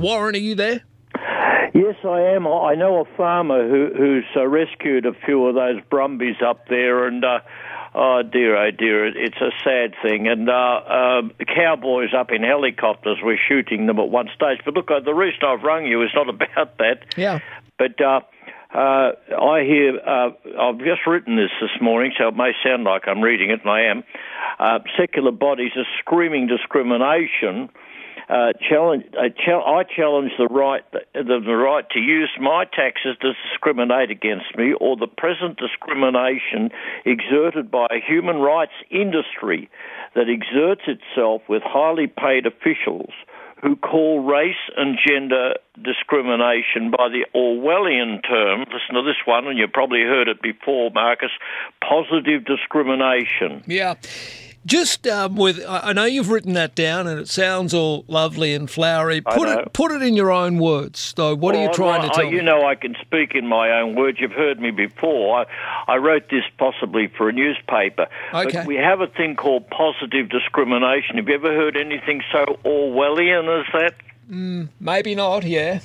Warren, are you there? Yes, I am. I know a farmer who, who's uh, rescued a few of those brumbies up there, and uh, oh dear, oh dear, it's a sad thing. And uh, uh, cowboys up in helicopters were shooting them at one stage. But look, uh, the reason I've rung you is not about that. Yeah. But uh, uh, I hear, uh, I've just written this this morning, so it may sound like I'm reading it, and I am. Uh, secular bodies are screaming discrimination. Uh, uh, I challenge the right, the, the right to use my taxes to discriminate against me, or the present discrimination exerted by a human rights industry that exerts itself with highly paid officials who call race and gender discrimination by the Orwellian term, listen to this one, and you've probably heard it before, Marcus, positive discrimination. Yeah. Just um, with, I know you've written that down, and it sounds all lovely and flowery. Put it, put it in your own words, though. What well, are you trying I, to tell I, me? You know, I can speak in my own words. You've heard me before. I, I wrote this possibly for a newspaper. Okay. But we have a thing called positive discrimination. Have you ever heard anything so Orwellian as that? Mm, maybe not. Yeah.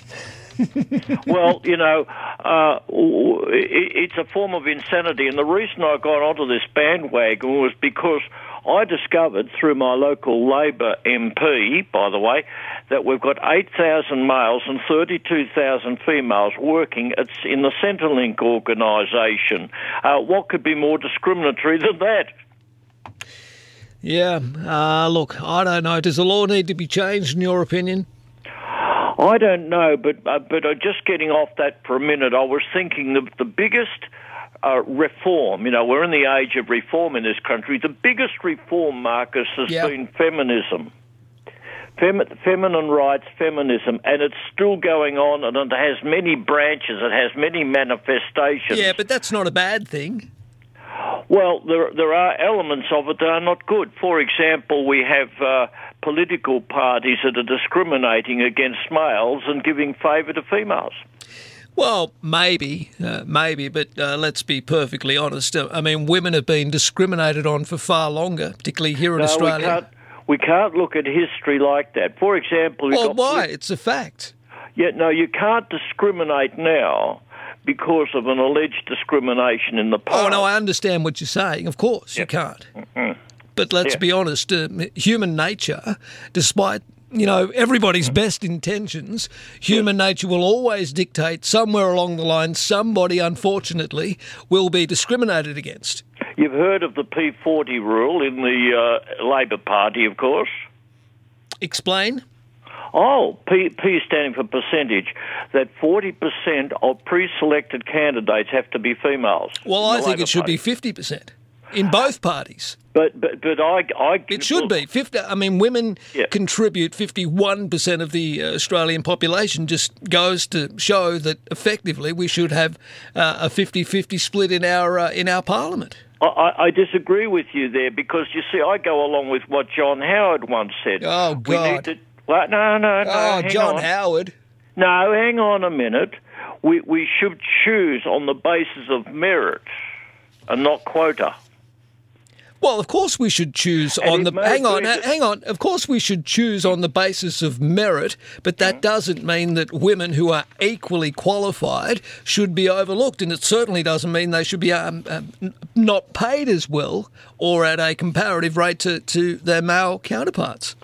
well, you know, uh, it's a form of insanity, and the reason I got onto this bandwagon was because I discovered through my local Labor MP, by the way, that we've got 8,000 males and 32,000 females working in the Centrelink organisation. Uh, what could be more discriminatory than that? Yeah, uh, look, I don't know. Does the law need to be changed, in your opinion? I don't know, but uh, but uh, just getting off that for a minute, I was thinking the the biggest uh, reform. You know, we're in the age of reform in this country. The biggest reform, Marcus, has Yep. been feminism. Femi- feminine rights, feminism, and it's still going on, and it has many branches. It has many manifestations. Yeah, but that's not a bad thing. Well, there there are elements of it that are not good. For example, we have uh, political parties that are discriminating against males and giving favour to females. Well, maybe, uh, maybe, but uh, let's be perfectly honest. Uh, I mean, women have been discriminated on for far longer, particularly here in no, Australia. we can't. We can't look at history like that. For example, well, got why? It's a fact. Yeah, no, you can't discriminate now because of an alleged discrimination in the past. Oh, no, I understand what you're saying. Of course, you can't. But let's Yeah. be honest, uh, human nature, despite you know everybody's best intentions, human nature will always dictate somewhere along the line somebody, unfortunately, will be discriminated against. You've heard of the P40 rule in the uh, Labor Party, of course. Explain. Oh, P, P standing for percentage, that 40% of pre selected candidates have to be females. Well, I think Labor it should Party. be fifty percent in both parties. But, but, but I, I. It should be fifty. I mean, women Yeah. contribute fifty-one percent of the uh, Australian population. Just goes to show that effectively we should have uh, a 50-50 split in our uh, in our parliament. I- I, disagree with you there because you see, I go along with what John Howard once said. Oh, We need God. to. Well, no, no, no. oh, John on. Howard. No, hang on a minute. We we should choose on the basis of merit and not quota. Well, of course we should choose And on the. Hang on, hang on. Of course we should choose on the basis of merit, but that doesn't mean that women who are equally qualified should be overlooked, and it certainly doesn't mean they should be um, um, not paid as well or at a comparative rate to, to their male counterparts.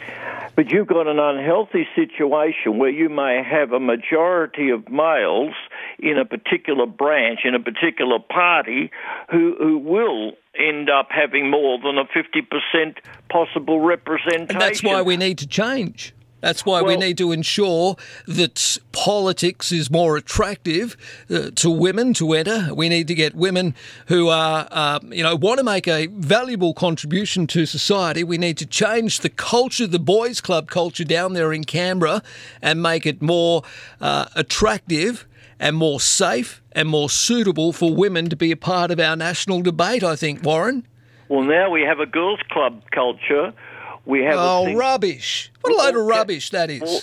But you've got an unhealthy situation where you may have a majority of males in a particular branch, in a particular party, who, who will end up having more than a 50% possible representation. And that's why we need to change. That's why we need to ensure that politics is more attractive uh, to women to enter. We need to get women who are, uh, you know, want to make a valuable contribution to society. We need to change the culture, the boys' club culture down there in Canberra, and make it more uh, attractive and more safe and more suitable for women to be a part of our national debate. I think, Warren. Well, now we have a girls' club culture. We have Oh, rubbish! What a load of rubbish that is. Well,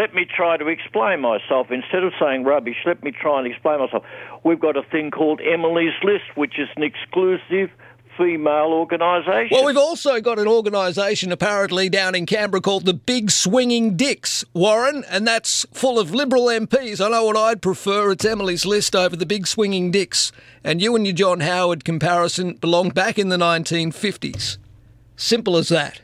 let me try to explain myself. Instead of saying rubbish, let me try and explain myself. We've got a thing called Emily's List, which is an exclusive female organisation. Well, we've also got an organisation apparently down in Canberra called the Big Swinging Dicks, Warren, and that's full of Liberal MPs. I know what I'd prefer. It's Emily's list over the Big Swinging Dicks. And you and your John Howard comparison belong back in the 1950s. Simple as that.